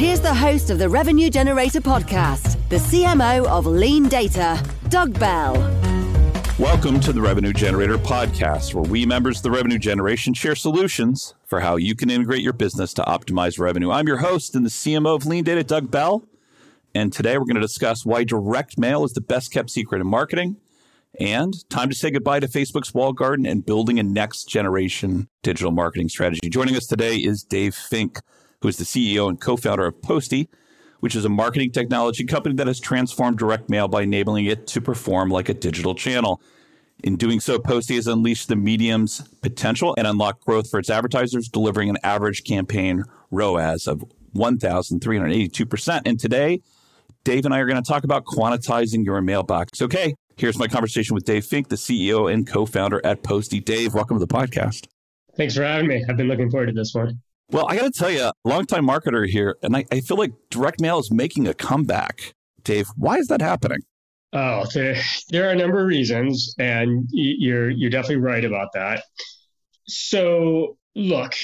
Here's the host of the Revenue Generator podcast, the CMO of LeanData, Doug Bell. Welcome to the Revenue Generator podcast, where we members of the Revenue Generation share solutions for how you can integrate your business to optimize revenue. I'm your host and the CMO of LeanData, Doug Bell. And today we're going to discuss why direct mail is the best kept secret in marketing and time to say goodbye to Facebook's wall garden and building a next generation digital marketing strategy. Joining us today is Dave Fink who is the CEO and co founder of Postie, which is a marketing technology company that has transformed direct mail by enabling it to perform like a digital channel. In doing so, Postie has unleashed the medium's potential and unlocked growth for its advertisers, delivering an average campaign ROAS of 1,382%. And today, Dave and I are going to talk about quantizing your mailbox. Okay, here's my conversation with Dave Fink, the CEO and co founder at Postie. Dave, welcome to the podcast. Thanks for having me. I've been looking forward to this one. Well, I got to tell you, longtime marketer here, and I, I, feel like direct mail is making a comeback. Dave, why is that happening? Oh, there, there are a number of reasons, and you're you're definitely right about that. So, look,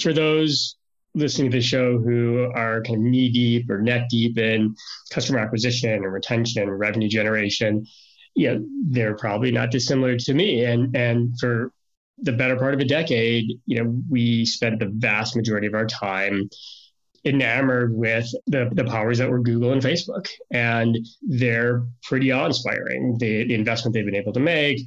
for those listening to the show who are kind of knee deep or neck deep in customer acquisition and retention and revenue generation, yeah, they're probably not dissimilar to me. And and for the better part of a decade, you know, we spent the vast majority of our time enamored with the, the powers that were Google and Facebook. And they're pretty awe inspiring. The, the investment they've been able to make,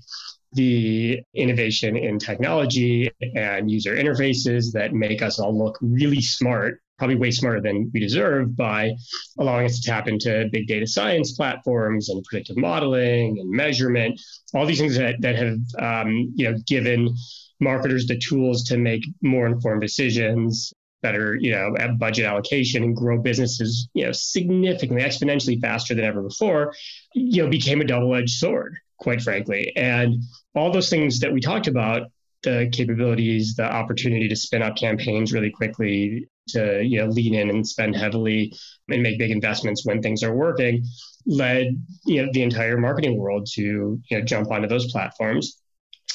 the innovation in technology and user interfaces that make us all look really smart probably way smarter than we deserve by allowing us to tap into big data science platforms and predictive modeling and measurement, all these things that, that have um, you know given marketers the tools to make more informed decisions better you know at budget allocation and grow businesses you know significantly exponentially faster than ever before you know became a double-edged sword quite frankly. And all those things that we talked about the capabilities, the opportunity to spin up campaigns really quickly, to you know lean in and spend heavily and make big investments when things are working, led you know the entire marketing world to you know jump onto those platforms.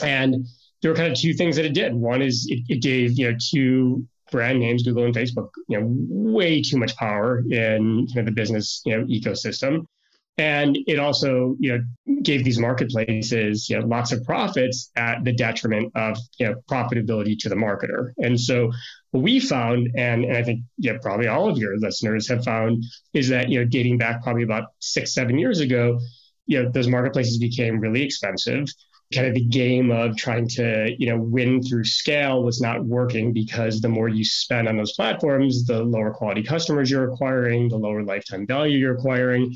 And there were kind of two things that it did. One is it, it gave you know two brand names, Google and Facebook, you know, way too much power in you know, the business you know ecosystem. And it also, you know, gave these marketplaces, you know, lots of profits at the detriment of, you know, profitability to the marketer. And so what we found, and, and I think, yeah, probably all of your listeners have found, is that, you know, dating back probably about six, seven years ago, you know, those marketplaces became really expensive kind of the game of trying to you know win through scale was not working because the more you spend on those platforms the lower quality customers you're acquiring the lower lifetime value you're acquiring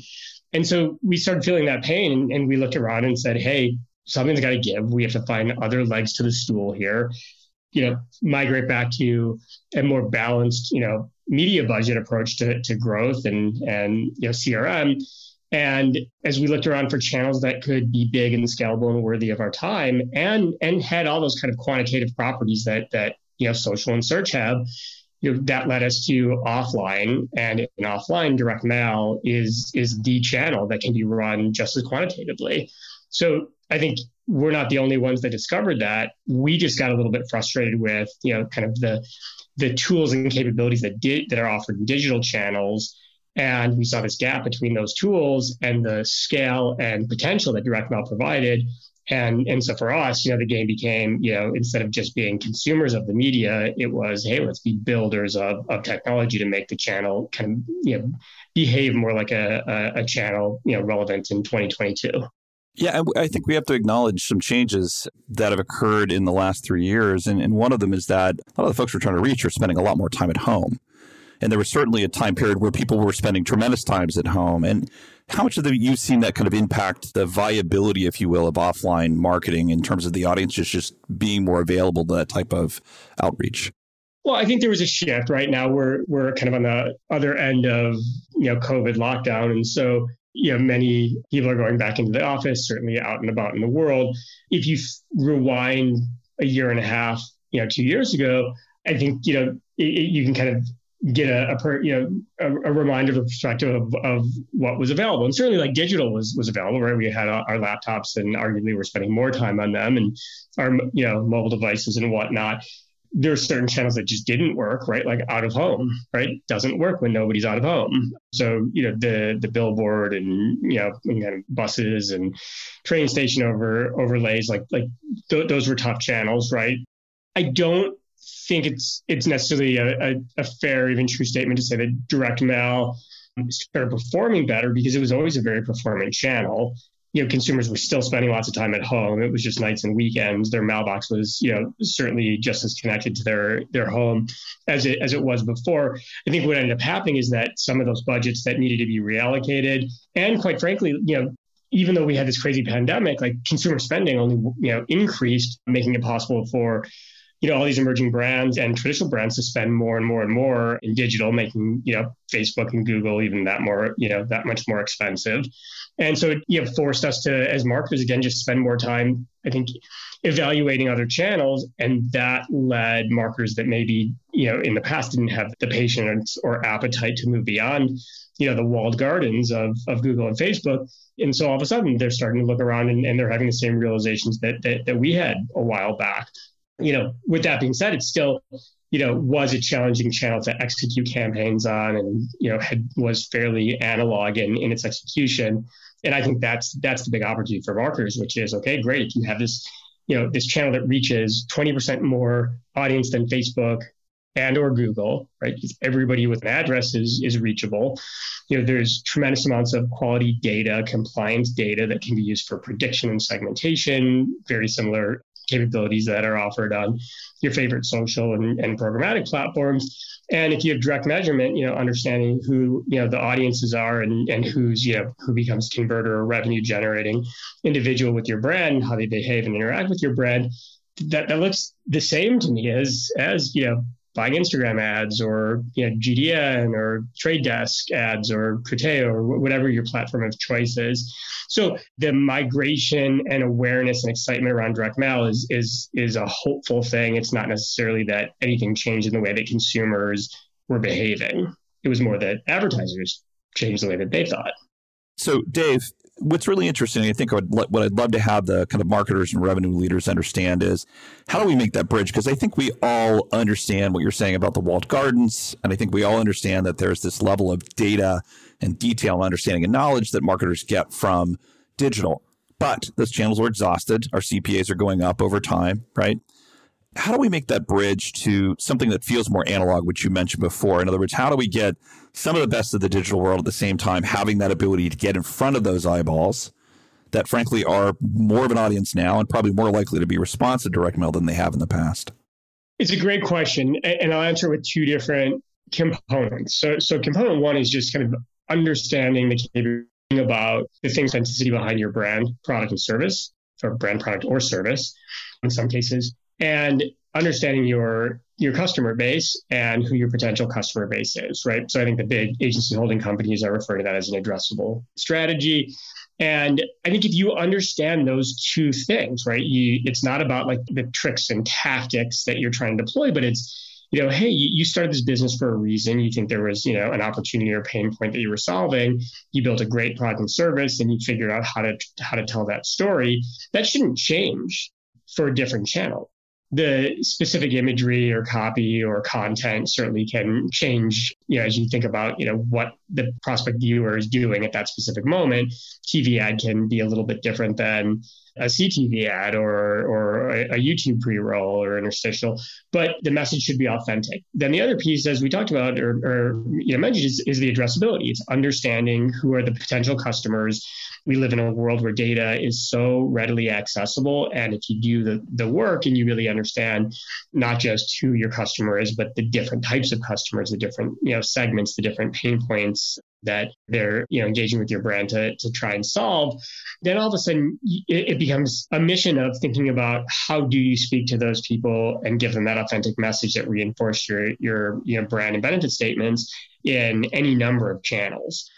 and so we started feeling that pain and we looked around and said, hey, something's got to give. We have to find other legs to the stool here. You know, migrate back to a more balanced, you know, media budget approach to, to growth and and you know CRM. And as we looked around for channels that could be big and scalable and worthy of our time, and and had all those kind of quantitative properties that that you know social and search have, you know, that led us to offline. And in offline direct mail is is the channel that can be run just as quantitatively. So i think we're not the only ones that discovered that. We just got a little bit frustrated with you know kind of the the tools and capabilities that did that are offered in digital channels and we saw this gap between those tools and the scale and potential that direct mail provided and and so for us, you know, the game became, you know, instead of just being consumers of the media, it was, hey, let's be builders of, of technology to make the channel kind of, you know, behave more like a, a, a channel, you know, relevant in 2022. Yeah, I think we have to acknowledge some changes that have occurred in the last three years. And, and one of them is that a lot of the folks we're trying to reach are spending a lot more time at home. And there was certainly a time period where people were spending tremendous times at home. And how much of the you've seen that kind of impact the viability, if you will, of offline marketing in terms of the audience just, just being more available to that type of outreach? Well, I think there was a shift. Right now, we're we're kind of on the other end of you know COVID lockdown, and so you know many people are going back into the office, certainly out and about in the world. If you rewind a year and a half, you know, two years ago, I think you know it, it, you can kind of get a, a per, you know a, a, reminder of perspective of, of what was available and certainly like digital was was available right we had our, laptops and arguably we're spending more time on them and our you know mobile devices and whatnot there are certain channels that just didn't work, right? Like out of home, right? Doesn't work when nobody's out of home. So, you know, the the billboard and you know, and kind of buses and train station over overlays, like like th- those were tough channels, right? I don't think it's it's necessarily a, a, a fair, even true statement to say that direct mail started performing better because it was always a very performant channel you know, consumers were still spending lots of time at home. It was just nights and weekends. Their mailbox was, you know, certainly just as connected to their their home as it as it was before. I think what ended up happening is that some of those budgets that needed to be reallocated, and quite frankly, you know, even though we had this crazy pandemic, like consumer spending only, you know, increased, making it possible for you know all these emerging brands and traditional brands to spend more and more and more in digital making you know facebook and google even that more you know that much more expensive. And so it you know, forced us to as marketers again just spend more time i think evaluating other channels. And that led marketers that maybe you know in the past didn't have the patience or appetite to move beyond you know the walled gardens of, of google and facebook. And so all of a sudden they're starting to look around and, and they're having the same realizations that, that that we had a while back you know, with that being said, it still, you know, was a challenging channel to execute campaigns on, and you know, had was fairly analog in, in its execution. And I think that's that's the big opportunity for marketers, which is okay, great if you have this, you know, this channel that reaches 20% more audience than Facebook and or Google, right? Because everybody with an address is is reachable. You know, there's tremendous amounts of quality data, compliance data that can be used for prediction and segmentation, very similar capabilities that are offered on your favorite social and, and programmatic platforms. And if you have direct measurement, you know, understanding who, you know, the audiences are and, and who's, you know, who becomes converter or revenue generating individual with your brand, how they behave and interact with your brand, that, that looks the same to me as, as, you know, buying Instagram ads or you know, GDN or Trade Desk ads or Criteo or whatever your platform of choice is. So the migration and awareness and excitement around direct mail is is is a hopeful thing. It's not necessarily that anything changed in the way that consumers were behaving. It was more that advertisers changed the way that they thought. So, Dave, what's really interesting, I think what I'd love to have the kind of marketers and revenue leaders understand is how do we make that bridge? Because I think we all understand what you're saying about the walled gardens. And I think we all understand that there's this level of data and detail, understanding, and knowledge that marketers get from digital. But those channels are exhausted. Our CPAs are going up over time, right? How do we make that bridge to something that feels more analog, which you mentioned before? In other words, how do we get some of the best of the digital world at the same time, having that ability to get in front of those eyeballs that, frankly, are more of an audience now and probably more likely to be responsive to direct mail than they have in the past? It's a great question, and I'll answer with two different components. So, so component one is just kind of understanding the capability about the things authenticity behind your brand, product, and service, or brand, product, or service. In some cases, and understanding your your customer base and who your potential customer base is, right? So I think the big agency holding companies are referring to that as an addressable strategy. And I think if you understand those two things, right, you, it's not about like the tricks and tactics that you're trying to deploy, but it's you know, hey, you started this business for a reason. You think there was, you know, an opportunity or pain point that you were solving. You built a great product and service, and you figured out how to how to tell that story. That shouldn't change for a different channel the specific imagery or copy or content certainly can change you know as you think about you know what the prospect viewer is doing at that specific moment. TV ad can be a little bit different than a CTV ad or or a, YouTube pre-roll or interstitial, but the message should be authentic. Then the other piece, as we talked about or, or you know mentioned, is, is the addressability. It's understanding who are the potential customers. We live in a world where data is so readily accessible, and if you do the the work and you really understand not just who your customer is, but the different types of customers, the different you know segments, the different pain points, that they're you know engaging with your brand to, to try and solve then all of a sudden it, it, becomes a mission of thinking about how do you speak to those people and give them that authentic message that reinforce your your you know brand and benefit statements in any number of channels.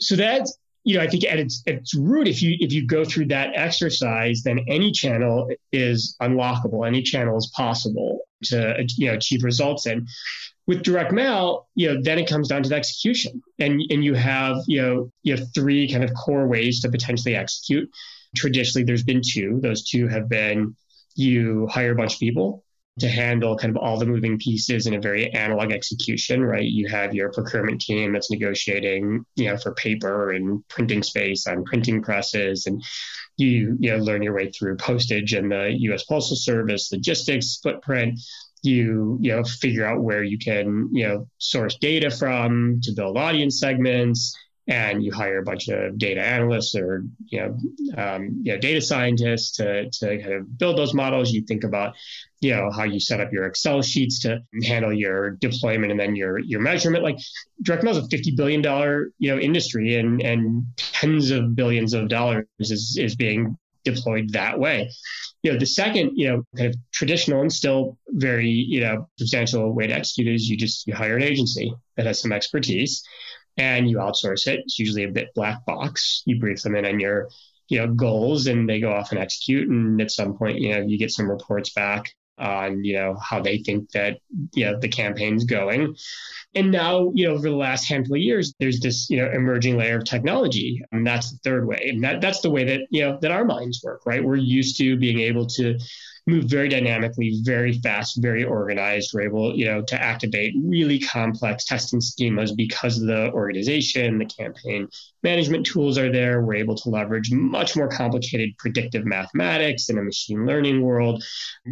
So that's you know i think at its, its root if you if you go through that exercise then any channel is unlockable any channel is possible to you know achieve results in with direct mail, you know, then it comes down to the execution. And and you have, you know, you have three kind of core ways to potentially execute. Traditionally, there's been two. Those two have been you hire a bunch of people to handle kind of all the moving pieces in a very analog execution, right? You have your procurement team that's negotiating, you know, for paper and printing space on printing presses, and you you know learn your way through postage and the U.S. Postal Service logistics footprint you you know figure out where you can you know source data from to build audience segments and you hire a bunch of data analysts or you know, um, you know data scientists to, to kind of build those models. You think about you know how you set up your excel sheets to handle your deployment and then your your measurement. Like direct mail is a 50 billion dollar you know industry and and tens of billions of dollars is is being deployed that way you know, the second, you know, kind of traditional and still very, you know, substantial way to execute is you just you hire an agency that has some expertise and you outsource it. It's usually a bit black box. You brief them in on your, you know, goals and they go off and execute. And at some point, you know, you get some reports back on, you know, how they think that, you know, the campaign's going. And now, you know, over the last handful of years, there's this, you know, emerging layer of technology. And that's the third way. And that, that's the way that, you know, that our minds work, right? We're used to being able to move very dynamically, very fast, very organized. We're able, you know, to activate really complex testing schemas because of the organization, the campaign management tools are there. We're able to leverage much more complicated predictive mathematics in a machine learning world.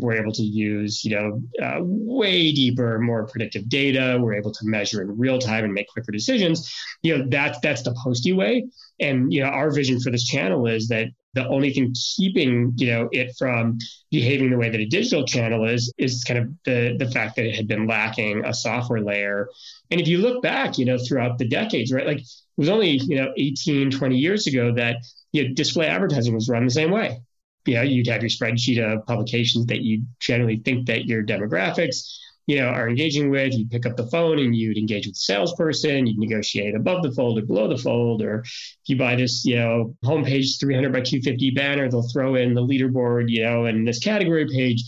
We're able to use, you know, uh, way deeper, more predictive data. We're able to measure in real time and make quicker decisions. You know, that's that's the Postie way. And you know, our vision for this channel is that the only thing keeping you know it from behaving the way that a digital channel is is kind of the the fact that it had been lacking a software layer. And if you look back you know throughout the decades right like it was only you know 18 20 years ago that you know, display advertising was run the same way. You know you'd have your spreadsheet of publications that you generally think that your demographics you know, are engaging with, you pick up the phone and you'd engage with the salesperson, You'd negotiate above the fold or below the fold, or if you buy this, you know, homepage 300 by 250 banner, they'll throw in the leaderboard, you know, and this category page.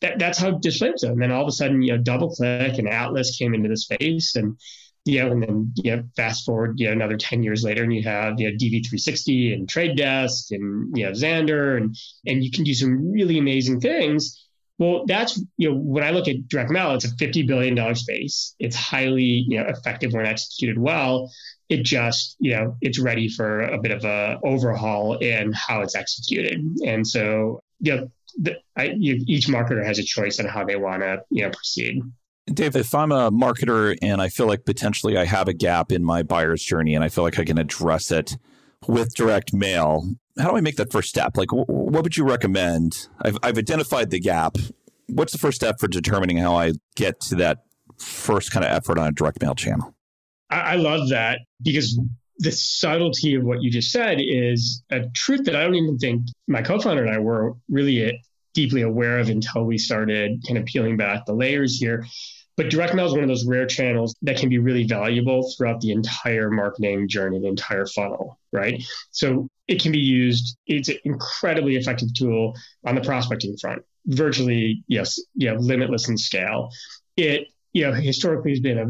That, that's how display was. And then all of a sudden, you know, double click and Atlas came into the space and, you know, and then, you know, fast forward, you know, another 10 years later and you have, you know, DV360 and Trade Desk and, you know, Xandr and, and you can do some really amazing things well, that's you know when I look at direct mail, it's a fifty billion dollar space. It's highly you know effective when executed well. It just you know it's ready for a bit of a overhaul in how it's executed. And so you know the, I, you, each marketer has a choice on how they want to you know proceed. Dave, if I'm a marketer and I feel like potentially I have a gap in my buyer's journey and I feel like I can address it with direct mail, how do I make that first step? Like, what would you recommend? I've, I've identified the gap. What's the first step for determining how I get to that first kind of effort on a direct mail channel? I love that because the subtlety of what you just said is a truth that I don't even think my co-founder and I were really eh, deeply aware of until we started kind of peeling back the layers here. But direct mail is one of those rare channels that can be really valuable throughout the entire marketing journey, the entire funnel, right? So it can be used, it's an incredibly effective tool on the prospecting front, virtually, yes, you know, limitless in scale. It you know, historically has been a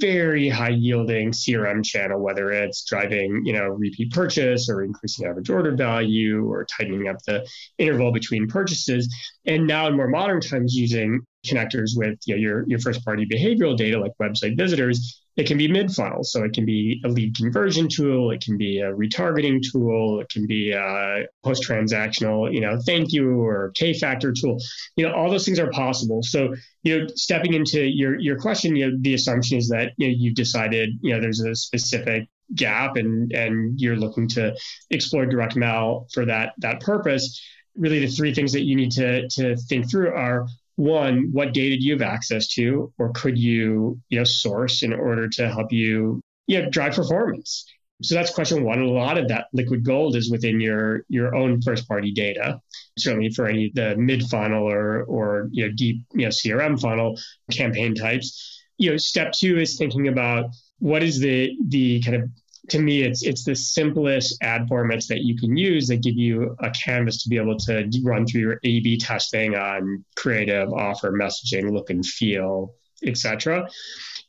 very high yielding CRM channel, whether it's driving, you know, repeat purchase or increasing average order value or tightening up the interval between purchases. And now in more modern times, using connectors with you know, your, your first party behavioral data like website visitors, it can be mid funnel. So it can be a lead conversion tool, it can be a retargeting tool, it can be a post transactional, you know, thank you or K factor tool. You know, all those things are possible. So, you know, stepping into your your question, you know, the assumption is that you know, you've decided, you know, there's a specific gap and and you're looking to explore direct mail for that that purpose really the three things that you need to to think through are one what data do you have access to or could you you know source in order to help you you know drive performance so that's question one. a lot of that liquid gold is within your your own first party data. Certainly for any the mid funnel or or you know deep you know CRM funnel campaign types. You know, step two is thinking about what is the the kind of to me, it's it's the simplest ad formats that you can use that give you a canvas to be able to run through your A/B testing on creative, offer, messaging, look and feel, etc.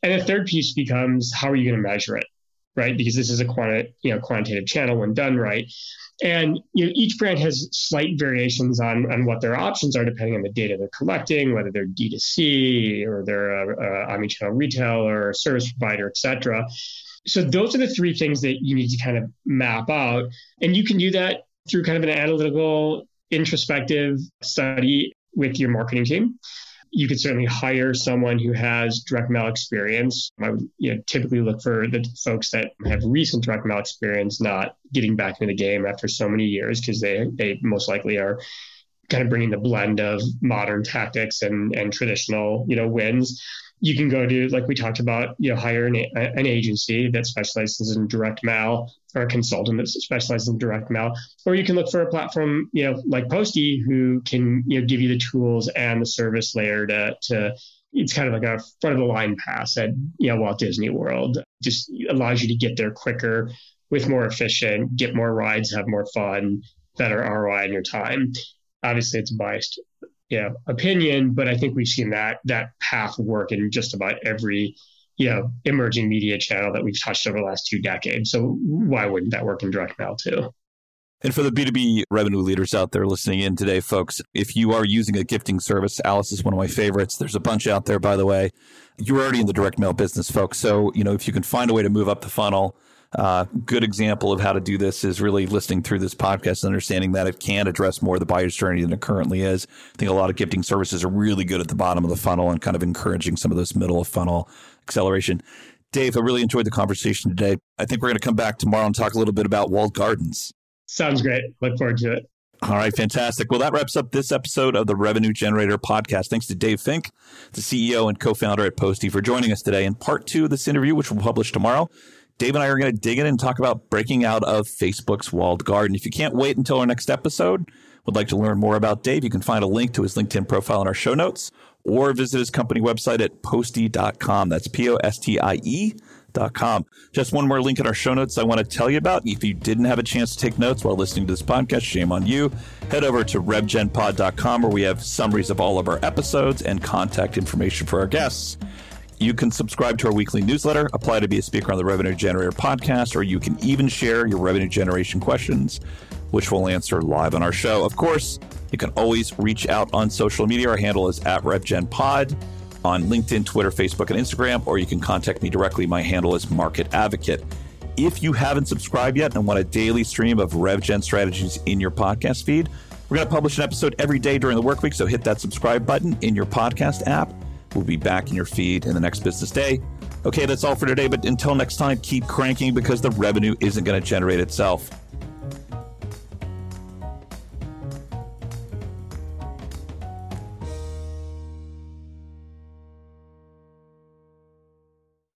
And the third piece becomes how are you going to measure it, right? Because this is a quanti- you know quantitative channel when done right. And you know, each brand has slight variations on, on what their options are depending on the data they're collecting, whether they're D2C or they're a, a omnichannel retailer or service provider, et cetera so those are the three things that you need to kind of map out. And you can do that through kind of an analytical, introspective study with your marketing team. You could certainly hire someone who has direct mail experience. I would you know, typically look for the folks that have recent direct mail experience, not getting back into the game after so many years, because they, they most likely are kind of bringing the blend of modern tactics and, and traditional, you know, wins you can go to like we talked about you know hire an, an agency that specializes in direct mail or a consultant that specializes in direct mail. Or you can look for a platform you know like Postie who can you know give you the tools and the service layer to to it's kind of like a front of the line pass at you know Walt Disney World. Just allows you to get there quicker with more efficient get more rides have more fun better ROI in your time. Obviously it's biased you know, opinion, but I think we've seen that that path work in just about every you know emerging media channel that we've touched over the last two decades. So why wouldn't that work in direct mail too? And for the B2B revenue leaders out there listening in today, folks, if you are using a gifting service, Alyce is one of my favorites. There's a bunch out there, by the way. You're already in the direct mail business, folks. So, you know, if you can find a way to move up the funnel, uh, good example of how to do this is really listening through this podcast and understanding that it can address more of the buyer's journey than it currently is. I think a lot of gifting services are really good at the bottom of the funnel and kind of encouraging some of this middle of funnel acceleration. Dave, I really enjoyed the conversation today. I think we're going to come back tomorrow and talk a little bit about walled gardens. Sounds great. Look forward to it. All right, fantastic. Well, that wraps up this episode of the Revenue Generator podcast. Thanks to Dave Fink, the CEO and co founder at Postie, for joining us today. In part two of this interview, which we'll publish tomorrow, Dave and I are going to dig in and talk about breaking out of Facebook's walled garden. If you can't wait until our next episode, would like to learn more about Dave, you can find a link to his LinkedIn profile in our show notes or visit his company website at postie.com. That's P O S T I E. Dot com. Just one more link in our show notes I want to tell you about. If you didn't have a chance to take notes while listening to this podcast, shame on you. Head over to revgenpod.com where we have summaries of all of our episodes and contact information for our guests. You can subscribe to our weekly newsletter, apply to be a speaker on the Revenue Generator podcast, or you can even share your revenue generation questions, which we'll answer live on our show. Of course, you can always reach out on social media. Our handle is at RevGenPod on LinkedIn, Twitter, Facebook, and Instagram, or you can contact me directly. My handle is Market Advocate. If you haven't subscribed yet and want a daily stream of RevGen strategies in your podcast feed, we're going to publish an episode every day during the work week, so hit that subscribe button in your podcast app will be back in your feed in the next business day. Okay, that's all for today. But until next time, keep cranking because the revenue isn't going to generate itself.